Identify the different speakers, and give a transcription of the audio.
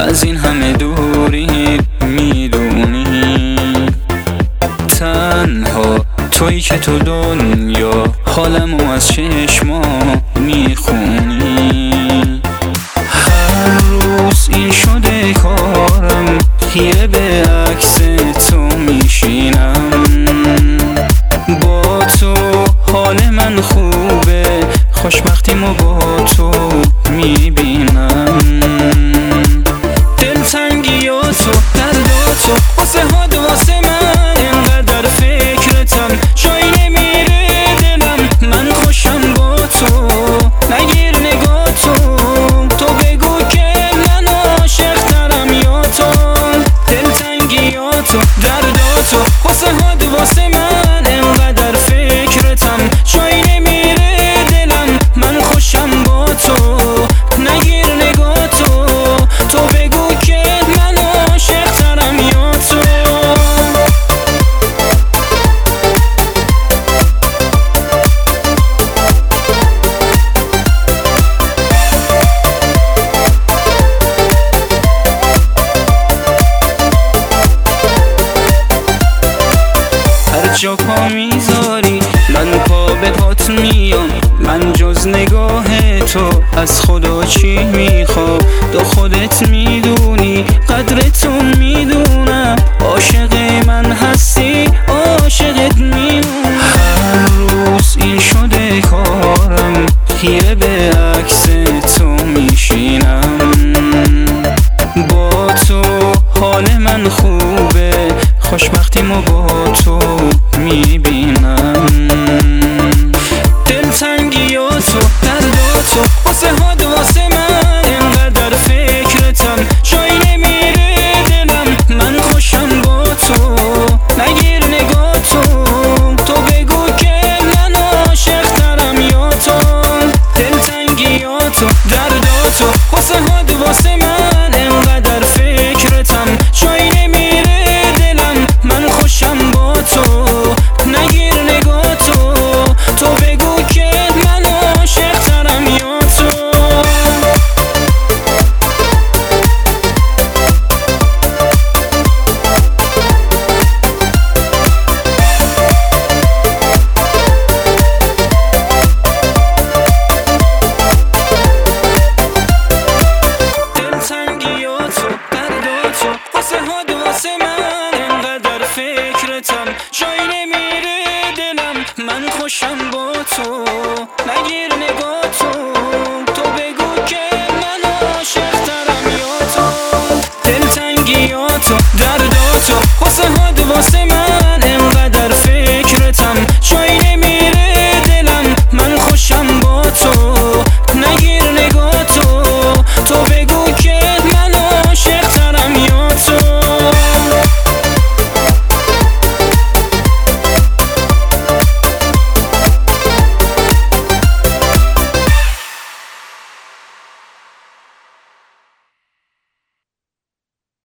Speaker 1: از این همه دوری می‌دونی؟ تنها تویی که تو دنیا حالمو از چشما می‌خونی. هر روز این شده کارم یه به چو پا می‌ذاری؟ من پا به پات میام من جز نگاه تو از خدا چی میخوا تو خودت می‌دونی قدرتون می‌دونم عاشق من هستی و با تو می‌بینم. دلتنگی و تو درد تو. قصه ها هر دو تا واسه هاد واسه من